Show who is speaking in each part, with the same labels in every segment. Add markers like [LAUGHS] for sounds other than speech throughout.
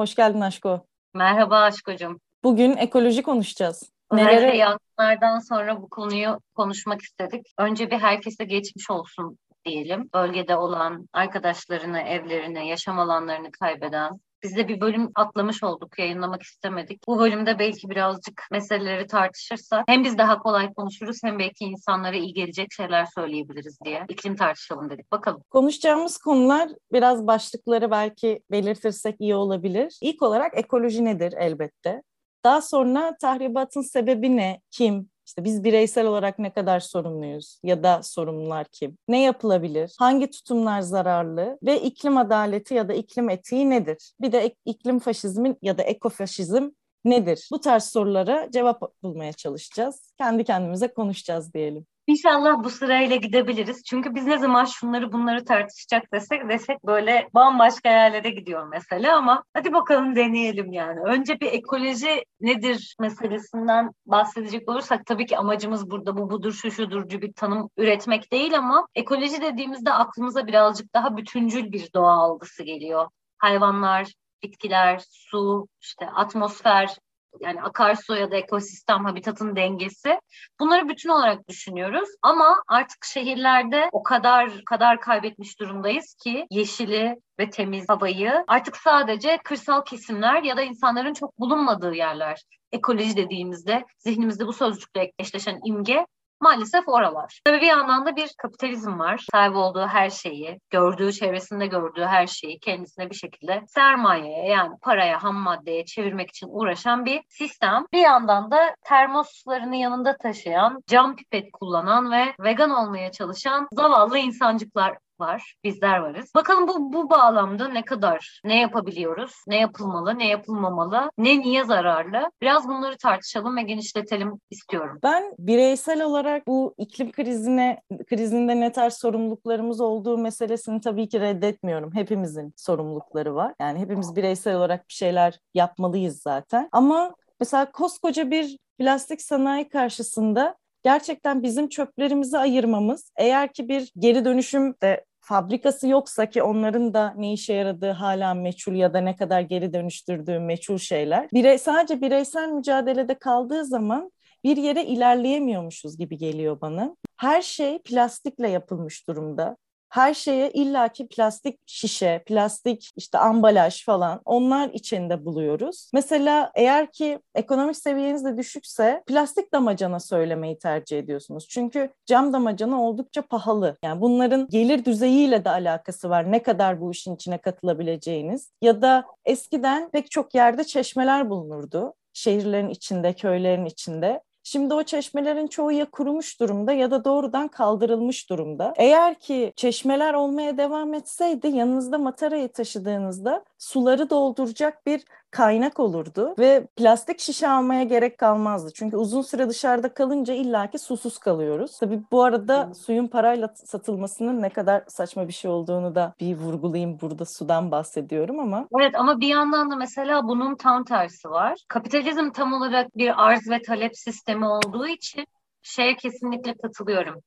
Speaker 1: Hoş geldin Aşko.
Speaker 2: Merhaba aşkocum.
Speaker 1: Bugün ekoloji konuşacağız.
Speaker 2: Özellikle
Speaker 1: Nelere
Speaker 2: yangınlardan sonra bu konuyu konuşmak istedik. Önce bir herkese geçmiş olsun diyelim. Bölgede olan arkadaşlarını, evlerini, yaşam alanlarını kaybeden. Biz de bir bölüm atlamış olduk, yayınlamak istemedik. Bu bölümde belki birazcık meseleleri tartışırsak hem biz daha kolay konuşuruz hem belki insanlara iyi gelecek şeyler söyleyebiliriz diye. İklim tartışalım dedik. Bakalım.
Speaker 1: konuşacağımız konular biraz başlıkları belki belirtirsek iyi olabilir. İlk olarak ekoloji nedir elbette. Daha sonra tahribatın sebebi ne, kim, işte biz bireysel olarak ne kadar sorumluyuz ya da sorumlular kim? Ne yapılabilir? Hangi tutumlar zararlı? Ve iklim adaleti ya da iklim etiği nedir? Bir de iklim faşizmi ya da ekofaşizm nedir? Bu tarz sorulara cevap bulmaya çalışacağız. Kendi kendimize konuşacağız diyelim.
Speaker 2: İnşallah bu sırayla gidebiliriz. Çünkü biz ne zaman şunları bunları tartışacak desek desek böyle bambaşka yerlere gidiyor mesela ama hadi bakalım deneyelim yani. Önce bir ekoloji nedir meselesinden bahsedecek olursak tabii ki amacımız burada bu budur şu şudurcu bir tanım üretmek değil ama ekoloji dediğimizde aklımıza birazcık daha bütüncül bir doğa algısı geliyor. Hayvanlar, bitkiler, su, işte atmosfer, yani akarsu ya da ekosistem habitatın dengesi. Bunları bütün olarak düşünüyoruz ama artık şehirlerde o kadar kadar kaybetmiş durumdayız ki yeşili ve temiz havayı artık sadece kırsal kesimler ya da insanların çok bulunmadığı yerler. Ekoloji dediğimizde zihnimizde bu sözcükle eşleşen imge maalesef oralar. Tabii bir yandan da bir kapitalizm var. Sahip olduğu her şeyi, gördüğü, çevresinde gördüğü her şeyi kendisine bir şekilde sermayeye yani paraya, ham maddeye çevirmek için uğraşan bir sistem. Bir yandan da termoslarını yanında taşıyan, cam pipet kullanan ve vegan olmaya çalışan zavallı insancıklar var, bizler varız. Bakalım bu bu bağlamda ne kadar ne yapabiliyoruz, ne yapılmalı, ne yapılmamalı, ne niye zararlı? Biraz bunları tartışalım ve genişletelim istiyorum.
Speaker 1: Ben bireysel olarak bu iklim krizine krizinde ne tarz sorumluluklarımız olduğu meselesini tabii ki reddetmiyorum. Hepimizin sorumlulukları var. Yani hepimiz bireysel olarak bir şeyler yapmalıyız zaten. Ama mesela koskoca bir plastik sanayi karşısında gerçekten bizim çöplerimizi ayırmamız, eğer ki bir geri dönüşüm de fabrikası yoksa ki onların da ne işe yaradığı hala meçhul ya da ne kadar geri dönüştürdüğü meçhul şeyler. Birey, sadece bireysel mücadelede kaldığı zaman bir yere ilerleyemiyormuşuz gibi geliyor bana. Her şey plastikle yapılmış durumda. Her şeye illaki plastik şişe, plastik işte ambalaj falan onlar içinde buluyoruz. Mesela eğer ki ekonomik seviyeniz de düşükse plastik damacana söylemeyi tercih ediyorsunuz. Çünkü cam damacana oldukça pahalı. Yani bunların gelir düzeyiyle de alakası var. Ne kadar bu işin içine katılabileceğiniz. Ya da eskiden pek çok yerde çeşmeler bulunurdu. Şehirlerin içinde, köylerin içinde. Şimdi o çeşmelerin çoğu ya kurumuş durumda ya da doğrudan kaldırılmış durumda. Eğer ki çeşmeler olmaya devam etseydi yanınızda matarayı taşıdığınızda suları dolduracak bir kaynak olurdu ve plastik şişe almaya gerek kalmazdı. Çünkü uzun süre dışarıda kalınca illaki susuz kalıyoruz. Tabii bu arada
Speaker 2: Hı.
Speaker 1: suyun parayla satılmasının ne kadar saçma bir şey olduğunu da bir vurgulayayım. Burada sudan bahsediyorum ama
Speaker 2: Evet ama bir yandan da mesela bunun tam tersi var. Kapitalizm tam olarak bir arz ve talep sistemi olduğu için şeye kesinlikle katılıyorum.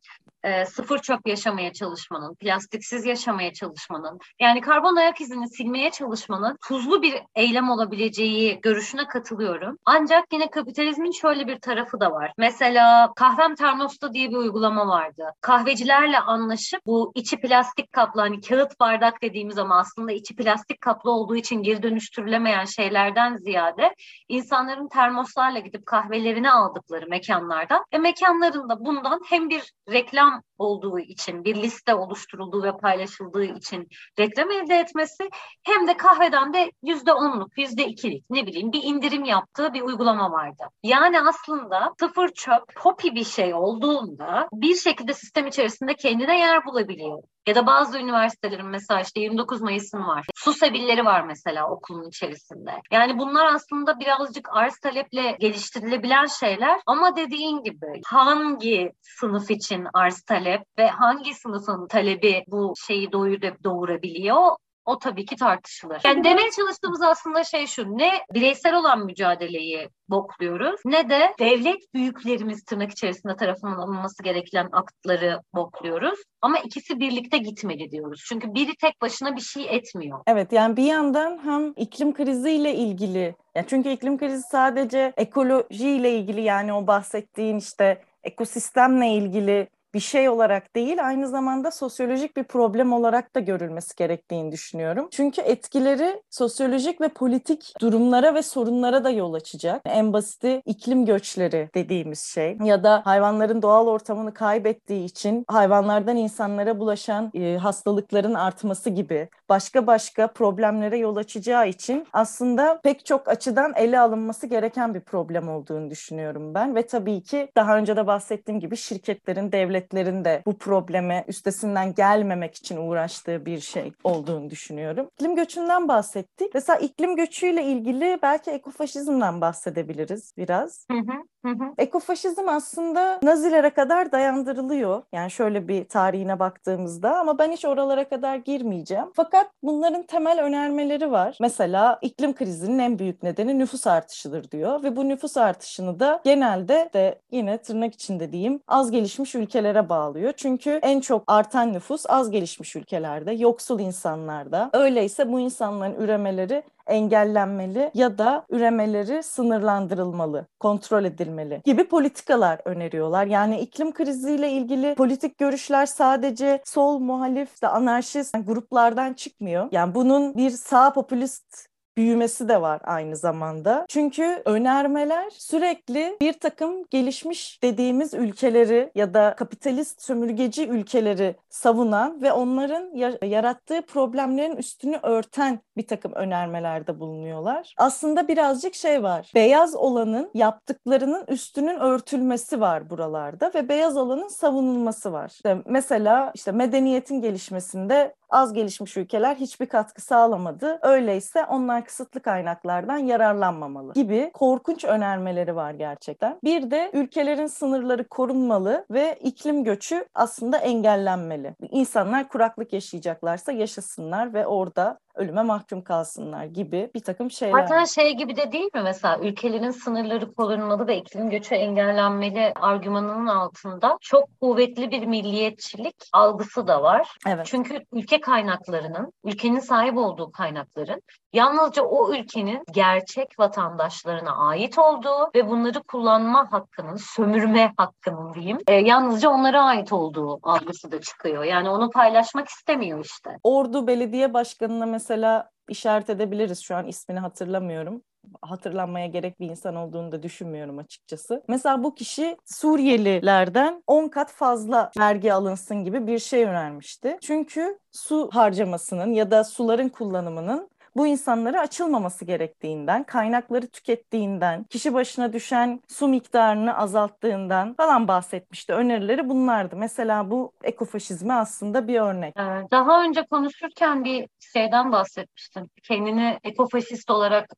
Speaker 2: Ee, sıfır çöp yaşamaya çalışmanın, plastiksiz yaşamaya çalışmanın, yani karbon ayak izini silmeye çalışmanın tuzlu bir eylem olabileceği görüşüne katılıyorum. Ancak yine kapitalizmin şöyle bir tarafı da var. Mesela kahvem termosta diye bir uygulama vardı. Kahvecilerle anlaşıp bu içi plastik kaplı hani kağıt bardak dediğimiz ama aslında içi plastik kaplı olduğu için geri dönüştürülemeyen şeylerden ziyade insanların termoslarla gidip kahvelerini aldıkları mekanlardan ve mekanlarında bundan hem bir reklam olduğu için, bir liste oluşturulduğu ve paylaşıldığı için reklam elde etmesi hem de kahveden de yüzde onluk, yüzde ikilik ne bileyim bir indirim yaptığı bir uygulama vardı. Yani aslında sıfır çöp, popi bir şey olduğunda bir şekilde sistem içerisinde kendine yer bulabiliyor. Ya da bazı üniversitelerin mesela işte 29 Mayıs'ın var. Su sebilleri var mesela okulun içerisinde. Yani bunlar aslında birazcık arz taleple geliştirilebilen şeyler ama dediğin gibi hangi sınıf için arz talep ve hangi sınıfın talebi bu şeyi doyur- doğurabiliyor? O tabii ki tartışılır. Yani demeye çalıştığımız aslında şey şu. Ne bireysel olan mücadeleyi bokluyoruz ne de devlet büyüklerimiz tırnak içerisinde tarafından alınması gereken aktları bokluyoruz. Ama ikisi birlikte gitmeli diyoruz. Çünkü biri tek başına bir şey etmiyor.
Speaker 1: Evet yani bir yandan hem iklim kriziyle ilgili ya çünkü iklim krizi sadece ekolojiyle ilgili yani o bahsettiğin işte ekosistemle ilgili bir şey olarak değil aynı zamanda sosyolojik bir problem olarak da görülmesi gerektiğini düşünüyorum. Çünkü etkileri sosyolojik ve politik durumlara ve sorunlara da yol açacak. En basiti iklim göçleri dediğimiz şey ya da hayvanların doğal ortamını kaybettiği için hayvanlardan insanlara bulaşan e, hastalıkların artması gibi başka başka problemlere yol açacağı için aslında pek çok açıdan ele alınması gereken bir problem olduğunu düşünüyorum ben ve tabii ki daha önce de bahsettiğim gibi şirketlerin, devletlerin de bu probleme üstesinden gelmemek için uğraştığı bir şey olduğunu düşünüyorum. İklim göçünden bahsettik. Mesela iklim göçüyle ilgili belki ekofaşizmden bahsedebiliriz biraz.
Speaker 2: Hı hı, hı hı.
Speaker 1: Ekofaşizm aslında Nazilere kadar dayandırılıyor. Yani şöyle bir tarihine baktığımızda ama ben hiç oralara kadar girmeyeceğim. Fakat bunların temel önermeleri var. Mesela iklim krizinin en büyük nedeni nüfus artışıdır diyor ve bu nüfus artışını da genelde de yine tırnak içinde diyeyim az gelişmiş ülkelere bağlıyor. Çünkü en çok artan nüfus az gelişmiş ülkelerde, yoksul insanlarda. Öyleyse bu insanların üremeleri engellenmeli ya da üremeleri sınırlandırılmalı, kontrol edilmeli gibi politikalar öneriyorlar. Yani iklim kriziyle ilgili politik görüşler sadece sol, muhalif, işte anarşist gruplardan çıkmıyor. Yani bunun bir sağ popülist büyümesi de var aynı zamanda. Çünkü önermeler sürekli bir takım gelişmiş dediğimiz ülkeleri ya da kapitalist sömürgeci ülkeleri savunan ve onların yarattığı problemlerin üstünü örten bir takım önermelerde bulunuyorlar. Aslında birazcık şey var. Beyaz olanın yaptıklarının üstünün örtülmesi var buralarda ve beyaz olanın savunulması var. İşte mesela işte medeniyetin gelişmesinde az gelişmiş ülkeler hiçbir katkı sağlamadı. Öyleyse onlar kısıtlı kaynaklardan yararlanmamalı gibi korkunç önermeleri var gerçekten. Bir de ülkelerin sınırları korunmalı ve iklim göçü aslında engellenmeli. İnsanlar kuraklık yaşayacaklarsa yaşasınlar ve orada ölüme mahkum kalsınlar gibi bir takım şeyler.
Speaker 2: Zaten şey gibi de değil mi mesela ülkelerin sınırları korunmalı ve iklim göçü engellenmeli argümanının altında çok kuvvetli bir milliyetçilik algısı da var.
Speaker 1: Evet.
Speaker 2: Çünkü ülke kaynaklarının, ülkenin sahip olduğu kaynakların yalnızca o ülkenin gerçek vatandaşlarına ait olduğu ve bunları kullanma hakkının, sömürme hakkının diyeyim, e, yalnızca onlara ait olduğu algısı da çıkıyor. Yani onu paylaşmak istemiyor işte.
Speaker 1: Ordu Belediye Başkanı'na mesela işaret edebiliriz. Şu an ismini hatırlamıyorum hatırlanmaya gerek bir insan olduğunu da düşünmüyorum açıkçası. Mesela bu kişi Suriyelilerden 10 kat fazla vergi alınsın gibi bir şey önermişti. Çünkü su harcamasının ya da suların kullanımının bu insanlara açılmaması gerektiğinden, kaynakları tükettiğinden, kişi başına düşen su miktarını azalttığından falan bahsetmişti. Önerileri bunlardı. Mesela bu ekofaşizme aslında bir örnek.
Speaker 2: Daha önce konuşurken bir şeyden bahsetmiştim. Kendini ekofaşist olarak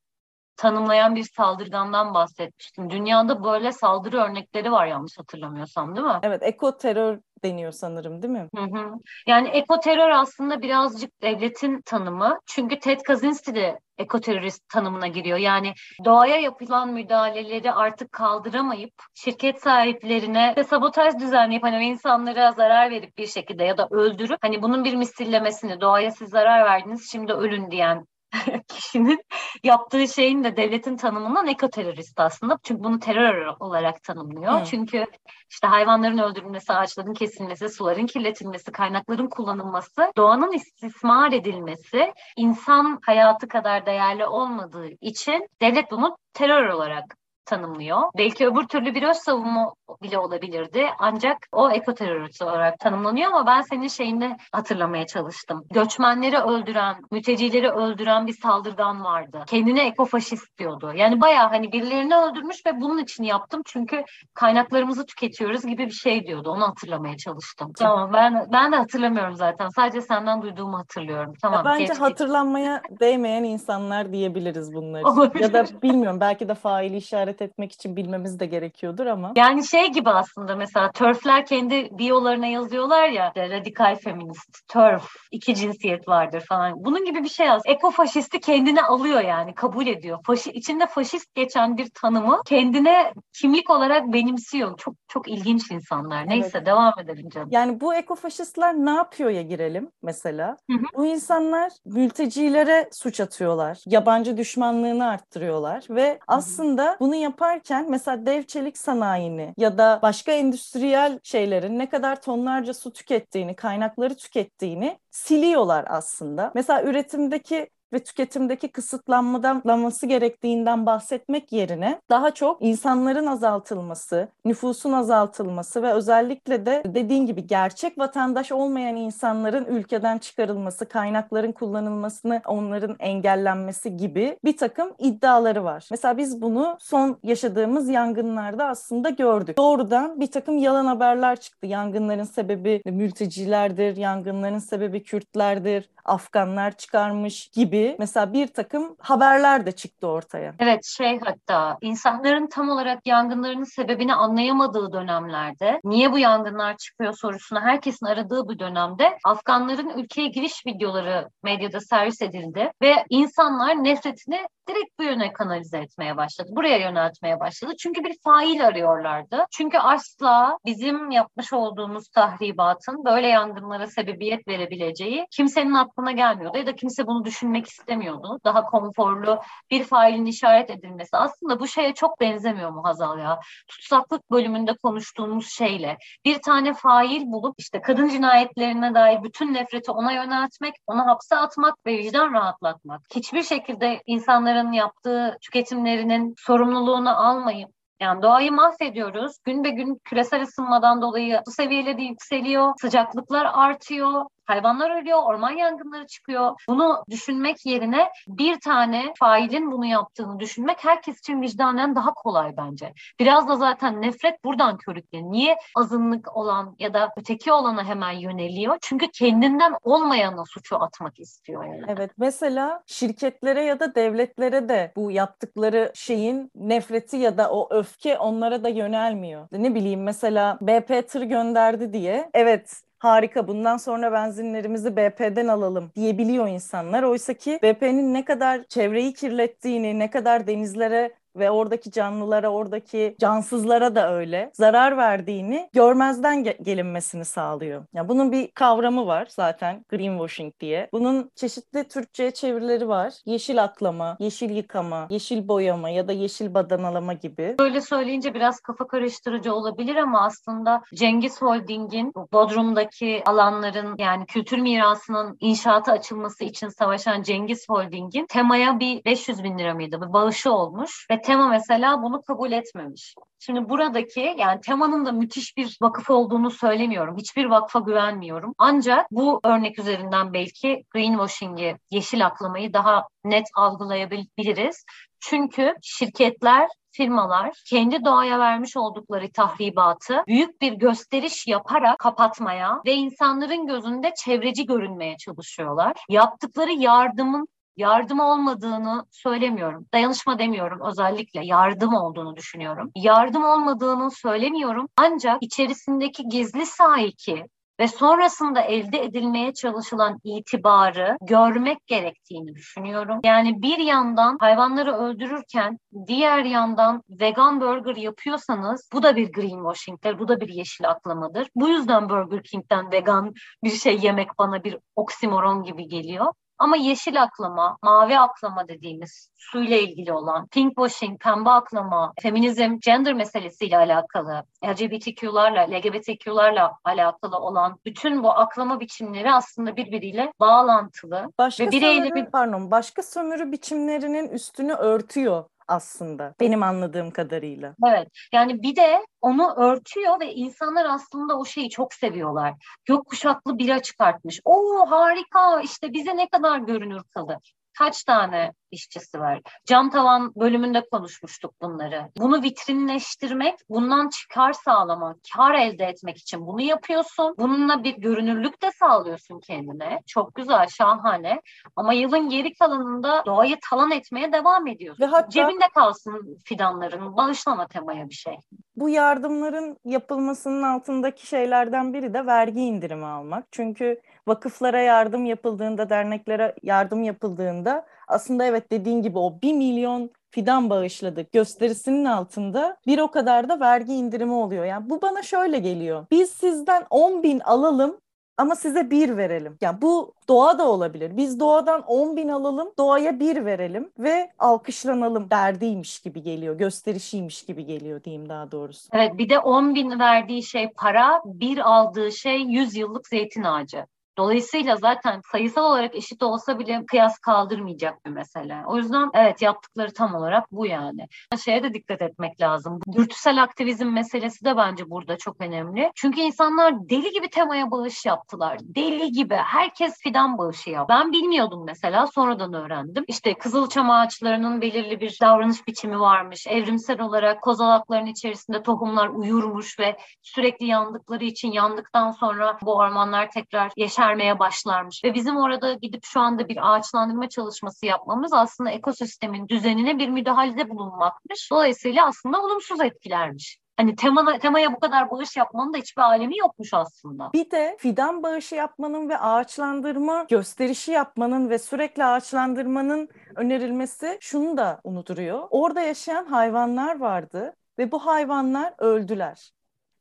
Speaker 2: tanımlayan bir saldırgandan bahsetmiştim. Dünyada böyle saldırı örnekleri var yanlış hatırlamıyorsam değil mi?
Speaker 1: Evet, eko terör deniyor sanırım değil mi?
Speaker 2: Hı hı. Yani ekoterör aslında birazcık devletin tanımı. Çünkü Ted Kaczynski de ekoterörist tanımına giriyor. Yani doğaya yapılan müdahaleleri artık kaldıramayıp şirket sahiplerine ve sabotaj düzenleyip hani insanlara zarar verip bir şekilde ya da öldürüp hani bunun bir misillemesini doğaya siz zarar verdiniz şimdi ölün diyen [LAUGHS] kişinin yaptığı şeyin de devletin tanımından ekoterörist aslında. Çünkü bunu terör olarak tanımlıyor. Hmm. Çünkü işte hayvanların öldürülmesi, ağaçların kesilmesi, suların kirletilmesi, kaynakların kullanılması, doğanın istismar edilmesi insan hayatı kadar değerli olmadığı için devlet bunu terör olarak tanımlıyor. Belki öbür türlü bir öz savunma bile olabilirdi. Ancak o ekoterörist olarak tanımlanıyor ama ben senin şeyini hatırlamaya çalıştım. Göçmenleri öldüren, mültecileri öldüren bir saldırgan vardı. Kendine ekofaşist diyordu. Yani bayağı hani birilerini öldürmüş ve bunun için yaptım çünkü kaynaklarımızı tüketiyoruz gibi bir şey diyordu. Onu hatırlamaya çalıştım. Tamam ben ben de hatırlamıyorum zaten. Sadece senden duyduğumu hatırlıyorum. Tamam.
Speaker 1: Ya bence geç, hatırlanmaya değmeyen insanlar diyebiliriz bunlar. Olabilir. Ya da bilmiyorum belki de faili işaret nefret etmek için bilmemiz de gerekiyordur ama.
Speaker 2: Yani şey gibi aslında mesela törfler kendi biyolarına yazıyorlar ya radikal feminist, törf, iki cinsiyet vardır falan. Bunun gibi bir şey az. Ekofaşisti kendine alıyor yani kabul ediyor. Faşi, içinde faşist geçen bir tanımı kendine kimlik olarak benimsiyor. Çok çok ilginç insanlar. Neyse
Speaker 1: Evet.
Speaker 2: devam edelim canım.
Speaker 1: Yani bu ekofaşistler ne yapıyorya girelim mesela.
Speaker 2: Hı hı.
Speaker 1: Bu insanlar mültecilere suç atıyorlar. Yabancı düşmanlığını arttırıyorlar ve aslında bunu yaparken mesela dev çelik sanayini ya da başka endüstriyel şeylerin ne kadar tonlarca su tükettiğini, kaynakları tükettiğini siliyorlar aslında. Mesela üretimdeki ve tüketimdeki kısıtlanmadanlanması gerektiğinden bahsetmek yerine daha çok insanların azaltılması, nüfusun azaltılması ve özellikle de dediğin gibi gerçek vatandaş olmayan insanların ülkeden çıkarılması, kaynakların kullanılmasını onların engellenmesi gibi bir takım iddiaları var. Mesela biz bunu son yaşadığımız yangınlarda aslında gördük. Doğrudan bir takım yalan haberler çıktı. Yangınların sebebi mültecilerdir, yangınların sebebi Kürtlerdir, Afganlar çıkarmış gibi mesela bir takım haberler de çıktı ortaya.
Speaker 2: Evet şey hatta insanların tam olarak yangınların sebebini anlayamadığı dönemlerde niye bu yangınlar çıkıyor sorusunu herkesin aradığı bir dönemde Afganların ülkeye giriş videoları medyada servis edildi ve insanlar nefretini direkt bu yöne kanalize etmeye başladı. Buraya yöneltmeye başladı. Çünkü bir fail arıyorlardı. Çünkü asla bizim yapmış olduğumuz tahribatın böyle yangınlara sebebiyet verebileceği kimsenin aklına gelmiyordu ya da kimse bunu düşünmek istemiyordu. Daha konforlu bir failin işaret edilmesi. Aslında bu şeye çok benzemiyor mu Hazal ya? Tutsaklık bölümünde konuştuğumuz şeyle. Bir tane fail bulup işte kadın cinayetlerine dair bütün nefreti ona yöneltmek, onu hapse atmak ve vicdan rahatlatmak. Hiçbir şekilde insanların yaptığı tüketimlerinin sorumluluğunu almayıp yani doğayı mahvediyoruz. Gün be gün küresel ısınmadan dolayı su seviyeleri yükseliyor, sıcaklıklar artıyor. Hayvanlar ölüyor, orman yangınları çıkıyor. Bunu düşünmek yerine bir tane failin bunu yaptığını düşünmek herkes için vicdanen daha kolay bence. Biraz da zaten nefret buradan körükleniyor. Niye azınlık olan ya da öteki olana hemen yöneliyor? Çünkü kendinden olmayana suçu atmak istiyor yani.
Speaker 1: Evet mesela şirketlere ya da devletlere de bu yaptıkları şeyin nefreti ya da o öfke onlara da yönelmiyor. Ne bileyim mesela BP tır gönderdi diye evet harika bundan sonra benzinlerimizi BP'den alalım diyebiliyor insanlar. Oysa ki BP'nin ne kadar çevreyi kirlettiğini, ne kadar denizlere ve oradaki canlılara, oradaki cansızlara da öyle zarar verdiğini görmezden ge- gelinmesini sağlıyor. Ya bunun bir kavramı var zaten greenwashing diye. Bunun çeşitli Türkçe'ye çevirileri var. Yeşil aklama, yeşil yıkama, yeşil boyama ya da yeşil badanalama gibi.
Speaker 2: Böyle söyleyince biraz kafa karıştırıcı olabilir ama aslında Cengiz Holding'in Bodrum'daki alanların yani kültür mirasının inşaatı açılması için savaşan Cengiz Holding'in temaya bir 500 bin lira mıydı? Bir bağışı olmuş ve tema mesela bunu kabul etmemiş. Şimdi buradaki yani temanın da müthiş bir vakıf olduğunu söylemiyorum. Hiçbir vakfa güvenmiyorum. Ancak bu örnek üzerinden belki greenwashing'i, yeşil aklamayı daha net algılayabiliriz. Çünkü şirketler firmalar kendi doğaya vermiş oldukları tahribatı büyük bir gösteriş yaparak kapatmaya ve insanların gözünde çevreci görünmeye çalışıyorlar. Yaptıkları yardımın yardım olmadığını söylemiyorum. Dayanışma demiyorum özellikle yardım olduğunu düşünüyorum. Yardım olmadığını söylemiyorum. Ancak içerisindeki gizli sahiki ve sonrasında elde edilmeye çalışılan itibarı görmek gerektiğini düşünüyorum. Yani bir yandan hayvanları öldürürken diğer yandan vegan burger yapıyorsanız bu da bir greenwashing'dir, bu da bir yeşil aklamadır. Bu yüzden Burger King'den vegan bir şey yemek bana bir oksimoron gibi geliyor. Ama yeşil aklama, mavi aklama dediğimiz suyla ilgili olan, pinkwashing, pembe aklama, feminizm, gender meselesiyle alakalı, LGBTQ'larla, LGBTQ'larla alakalı olan bütün bu aklama biçimleri aslında birbiriyle bağlantılı.
Speaker 1: Başka
Speaker 2: Ve bireyle
Speaker 1: sömürü,
Speaker 2: bir-
Speaker 1: pardon, başka sömürü biçimlerinin üstünü örtüyor aslında benim anladığım kadarıyla.
Speaker 2: Evet. Yani bir de onu örtüyor ve insanlar aslında o şeyi çok seviyorlar. Gökkuşaklı bira çıkartmış. Oo harika işte bize ne kadar görünür kalır. Kaç tane işçisi var? Cam tavan bölümünde konuşmuştuk bunları. Bunu vitrinleştirmek, bundan çıkar sağlamak, kar elde etmek için bunu yapıyorsun. Bununla bir görünürlük de sağlıyorsun kendine. Çok güzel, şahane. Ama yılın geri kalanında doğayı talan etmeye devam ediyorsun.
Speaker 1: Ve hatta-
Speaker 2: Cebinde kalsın fidanların, bağışlama temaya bir şey.
Speaker 1: Bu yardımların yapılmasının altındaki şeylerden biri de vergi indirimi almak. Çünkü vakıflara yardım yapıldığında, derneklere yardım yapıldığında aslında evet dediğin gibi o 1 milyon fidan bağışladık gösterisinin altında bir o kadar da vergi indirimi oluyor. Yani bu bana şöyle geliyor. Biz sizden 10 bin alalım ama size bir verelim. Yani bu doğa da olabilir. Biz doğadan 10 bin alalım, doğaya bir verelim ve alkışlanalım derdiymiş gibi geliyor, gösterişiymiş gibi geliyor diyeyim daha doğrusu.
Speaker 2: Evet bir de 10 bin verdiği şey para, bir aldığı şey 100 yıllık zeytin ağacı. Dolayısıyla zaten sayısal olarak eşit olsa bile kıyas kaldırmayacak bir mesele. O yüzden evet yaptıkları tam olarak bu yani. Şeye de dikkat etmek lazım. Dürtüsel aktivizm meselesi de bence burada çok önemli. Çünkü insanlar deli gibi temaya bağış yaptılar. Deli gibi. Herkes fidan bağışı yaptı. Ben bilmiyordum mesela sonradan öğrendim. İşte kızılçam ağaçlarının belirli bir davranış biçimi varmış. Evrimsel olarak kozalakların içerisinde tohumlar uyurmuş ve sürekli yandıkları için yandıktan sonra bu ormanlar tekrar yeşermeye başlarmış. Ve bizim orada gidip şu anda bir ağaçlandırma çalışması yapmamız aslında ekosistemin düzenine bir müdahalede bulunmakmış. Dolayısıyla aslında olumsuz etkilermiş. Hani tema, temaya bu kadar bağış yapmanın da hiçbir alemi yokmuş aslında.
Speaker 1: Bir de fidan bağışı yapmanın ve ağaçlandırma gösterişi yapmanın ve sürekli ağaçlandırmanın önerilmesi şunu da unuturuyor. Orada yaşayan hayvanlar vardı ve bu hayvanlar öldüler.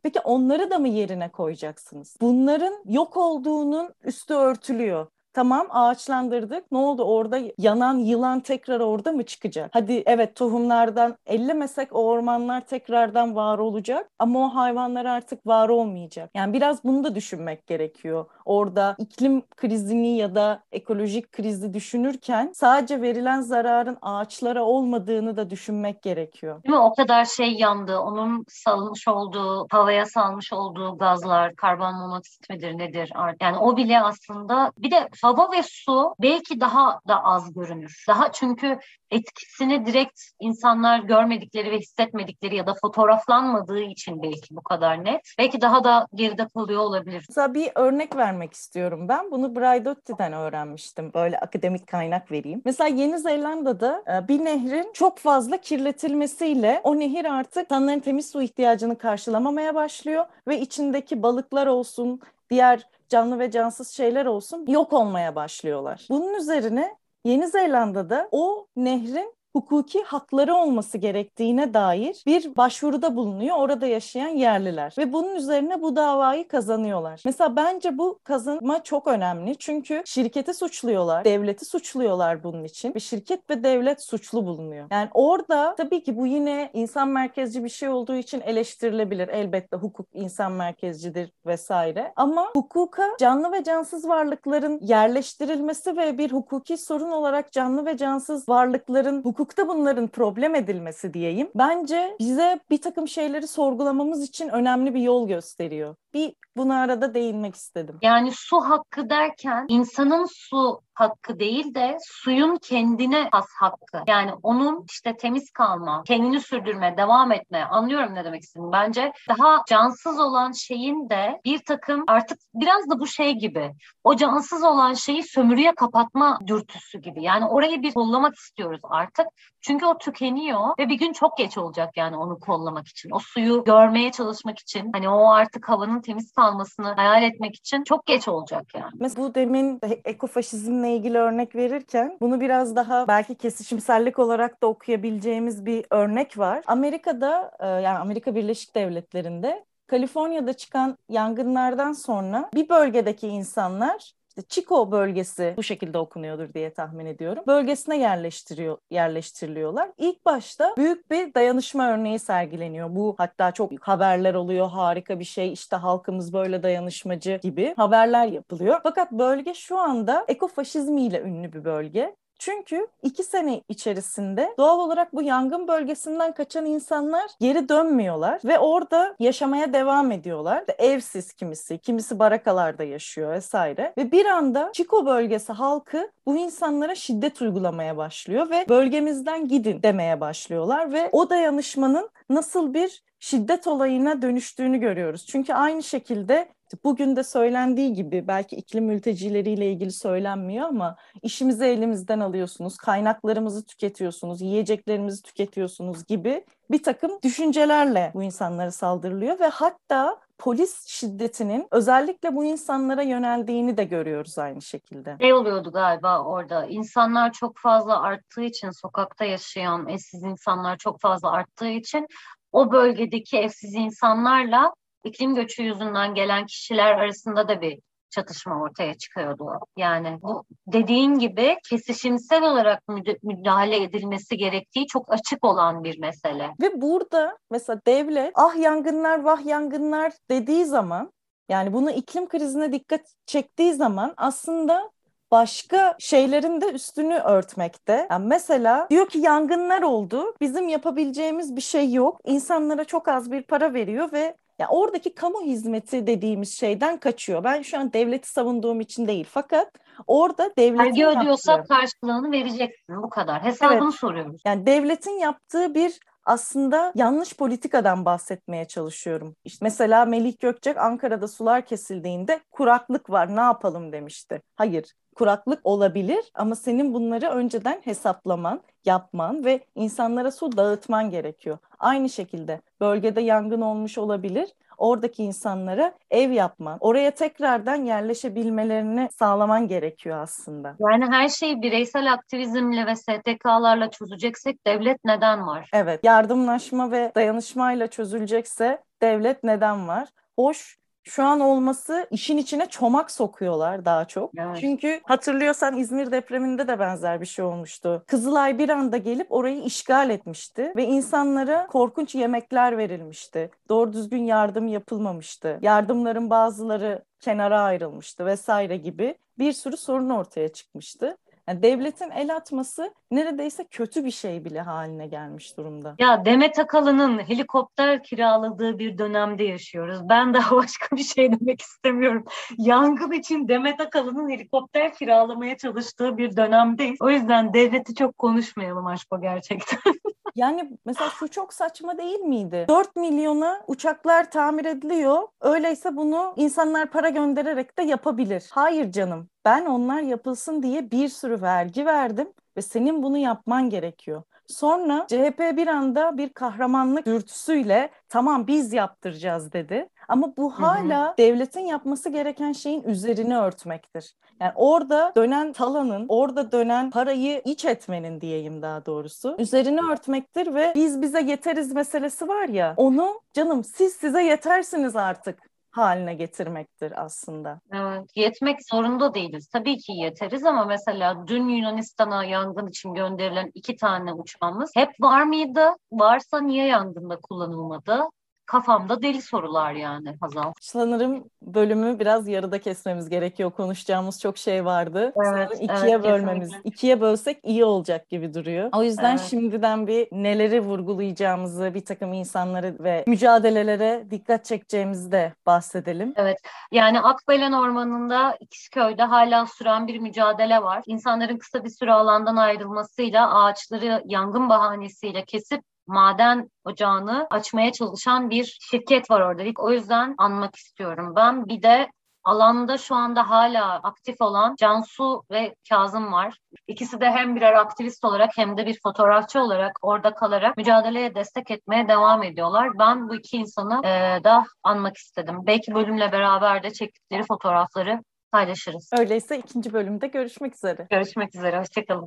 Speaker 1: Peki onları da mı yerine koyacaksınız? Bunların yok olduğunun üstü örtülüyor. Tamam ağaçlandırdık. Ne oldu orada yanan yılan tekrar orada mı çıkacak? Hadi evet tohumlardan ellemesek o ormanlar tekrardan var olacak ama o hayvanlar artık var olmayacak. Yani biraz bunu da düşünmek gerekiyor. Orada iklim krizini ya da ekolojik krizi düşünürken sadece verilen zararın ağaçlara olmadığını da düşünmek gerekiyor.
Speaker 2: Değil mi? O kadar şey yandı. Onun salmış olduğu, havaya salmış olduğu gazlar, karbon monoksit midir nedir? Yani o bile aslında bir de hava ve su belki daha da az görünür. Daha çünkü etkisini direkt insanlar görmedikleri ve hissetmedikleri ya da fotoğraflanmadığı için belki bu kadar net. Belki daha da geride kalıyor olabilir.
Speaker 1: Mesela bir örnek vermek istiyorum ben. Bunu Braidotti'den öğrenmiştim. Böyle akademik kaynak vereyim. Mesela Yeni Zelanda'da e, bir nehrin çok fazla kirletilmesiyle o nehir artık insanların temiz su ihtiyacını karşılamamaya başlıyor ve içindeki balıklar olsun, diğer canlı ve cansız şeyler olsun yok olmaya başlıyorlar. Bunun üzerine Yeni Zelanda'da o nehrin hukuki hakları olması gerektiğine dair bir başvuruda bulunuyor orada yaşayan yerliler ve bunun üzerine bu davayı kazanıyorlar. Mesela bence bu kazanma çok önemli çünkü şirketi suçluyorlar, devleti suçluyorlar bunun için ve şirket ve devlet suçlu bulunuyor. Yani orada tabii ki bu yine insan merkezci bir şey olduğu için eleştirilebilir. Elbette hukuk insan merkezcidir vesaire ama hukuka canlı ve cansız varlıkların yerleştirilmesi ve bir hukuki sorun olarak canlı ve cansız varlıkların hukukta bunların problem edilmesi diyeyim. Bence bize bir takım şeyleri sorgulamamız için önemli bir yol gösteriyor. Bir buna arada değinmek istedim.
Speaker 2: Yani su hakkı derken insanın su hakkı değil de suyun kendine has hakkı. Yani onun işte temiz kalma, kendini sürdürme, devam etme. Anlıyorum ne demek istediğini. Bence daha cansız olan şeyin de bir takım artık biraz da bu şey gibi. O cansız olan şeyi sömürüye kapatma dürtüsü gibi. Yani orayı bir kollamak istiyoruz artık. Çünkü o tükeniyor ve bir gün çok geç olacak yani onu kollamak için. O suyu görmeye çalışmak için. Hani o artık havanın temiz kalmasını hayal etmek için çok geç olacak yani.
Speaker 1: Mesela bu demin ekofaşizmle ilgili örnek verirken bunu biraz daha belki kesişimsellik olarak da okuyabileceğimiz bir örnek var. Amerika'da e, yani Amerika Birleşik Devletleri'nde Kaliforniya'da çıkan yangınlardan sonra bir bölgedeki insanlar işte Chico bölgesi bu şekilde okunuyordur diye tahmin ediyorum. Bölgesine yerleştiriyor yerleştiriliyorlar. İlk başta büyük bir dayanışma örneği sergileniyor. Bu hatta çok haberler oluyor. Harika bir şey. İşte halkımız böyle dayanışmacı gibi haberler yapılıyor. Fakat bölge şu anda ekofaşizmiyle ünlü bir bölge. Çünkü iki sene içerisinde doğal olarak bu yangın bölgesinden kaçan insanlar geri dönmüyorlar ve orada yaşamaya devam ediyorlar. Evsiz kimisi, kimisi barakalarda yaşıyor vesaire. Ve bir anda Chico bölgesi halkı bu insanlara şiddet uygulamaya başlıyor ve bölgemizden gidin demeye başlıyorlar ve o dayanışmanın nasıl bir şiddet olayına dönüştüğünü görüyoruz. Çünkü aynı şekilde bugün de söylendiği gibi belki iklim mültecileriyle ilgili söylenmiyor ama işimizi elimizden alıyorsunuz, kaynaklarımızı tüketiyorsunuz, yiyeceklerimizi tüketiyorsunuz gibi bir takım düşüncelerle bu insanlara saldırılıyor ve hatta polis şiddetinin özellikle bu insanlara yöneldiğini de görüyoruz aynı şekilde.
Speaker 2: Şey oluyordu galiba orada insanlar çok fazla arttığı için sokakta yaşayan evsiz insanlar çok fazla arttığı için o bölgedeki evsiz insanlarla iklim göçü yüzünden gelen kişiler arasında da bir çatışma ortaya çıkıyordu. Yani bu dediğin gibi kesişimsel olarak müdahale edilmesi gerektiği çok açık olan bir mesele.
Speaker 1: Ve burada mesela devlet ah yangınlar vah yangınlar dediği zaman yani bunu iklim krizine dikkat çektiği zaman aslında başka şeylerin de üstünü örtmekte. Yani mesela diyor ki yangınlar oldu. Bizim yapabileceğimiz bir şey yok. İnsanlara çok az bir para veriyor ve yani oradaki kamu hizmeti dediğimiz şeyden kaçıyor. Ben şu an devleti savunduğum için değil. Fakat orada devletin
Speaker 2: Vergi ödüyorsa yaptığı... karşılığını vereceksin. Bu kadar. Hesabını evet. soruyoruz.
Speaker 1: Yani devletin yaptığı bir aslında yanlış politikadan bahsetmeye çalışıyorum. İşte mesela Melih Gökçek Ankara'da sular kesildiğinde kuraklık var ne yapalım demişti. Hayır kuraklık olabilir ama senin bunları önceden hesaplaman, yapman ve insanlara su dağıtman gerekiyor. Aynı şekilde bölgede yangın olmuş olabilir. Oradaki insanlara ev yapman, oraya tekrardan yerleşebilmelerini sağlaman gerekiyor aslında.
Speaker 2: Yani her şeyi bireysel aktivizmle ve STK'larla çözeceksek devlet neden var?
Speaker 1: Evet, yardımlaşma ve dayanışmayla çözülecekse devlet neden var? Hoş şu an olması işin içine çomak sokuyorlar daha çok. Evet. Çünkü hatırlıyorsan İzmir depreminde de benzer bir şey olmuştu. Kızılay bir anda gelip orayı işgal etmişti ve insanlara korkunç yemekler verilmişti. Doğru düzgün yardım yapılmamıştı. Yardımların bazıları kenara ayrılmıştı vesaire gibi bir sürü sorun ortaya çıkmıştı. Yani devletin el atması neredeyse kötü bir şey bile haline gelmiş durumda.
Speaker 2: Ya Demet Akalın'ın helikopter kiraladığı bir dönemde yaşıyoruz. Ben daha [LAUGHS] başka bir şey demek istemiyorum. Yangın için Demet Akalın'ın helikopter kiralamaya çalıştığı bir dönemdeyiz. O yüzden devleti çok konuşmayalım Aşko gerçekten. [LAUGHS]
Speaker 1: Yani mesela şu çok saçma değil miydi? 4 milyona uçaklar tamir ediliyor. Öyleyse bunu insanlar para göndererek de yapabilir. Hayır canım. Ben onlar yapılsın diye bir sürü vergi verdim ve senin bunu yapman gerekiyor. Sonra CHP bir anda bir kahramanlık dürtüsüyle tamam biz yaptıracağız dedi. Ama bu hala hı hı. devletin yapması gereken şeyin üzerini örtmektir. Yani orada dönen talanın, orada dönen parayı iç etmenin diyeyim daha doğrusu. Üzerini örtmektir ve biz bize yeteriz meselesi var ya onu canım siz size yetersiniz artık haline getirmektir aslında.
Speaker 2: Evet, yetmek zorunda değiliz. Tabii ki yeteriz ama mesela dün Yunanistan'a yangın için gönderilen iki tane uçağımız hep var mıydı? Varsa niye yangında kullanılmadı? Kafamda deli sorular yani Hazal.
Speaker 1: Sanırım bölümü biraz yarıda kesmemiz gerekiyor. Konuşacağımız çok şey vardı. Evet, Sanırım ikiye evet, bölmemiz, kesinlikle. ikiye bölsek iyi olacak gibi duruyor. O yüzden evet. şimdiden bir neleri vurgulayacağımızı, bir takım insanları ve mücadelelere dikkat çekeceğimizi de bahsedelim.
Speaker 2: Evet, yani Akbelen Ormanı'nda İkizköy'de hala süren bir mücadele var. İnsanların kısa bir süre alandan ayrılmasıyla ağaçları yangın bahanesiyle kesip maden ocağını açmaya çalışan bir şirket var orada. O yüzden anmak istiyorum ben. Bir de alanda şu anda hala aktif olan Cansu ve Kazım var. İkisi de hem birer aktivist olarak hem de bir fotoğrafçı olarak orada kalarak mücadeleye destek etmeye devam ediyorlar. Ben bu iki insanı e, da anmak istedim. Belki bölümle beraber de çektikleri fotoğrafları paylaşırız.
Speaker 1: Öyleyse ikinci bölümde görüşmek üzere.
Speaker 2: Görüşmek üzere, hoşçakalın.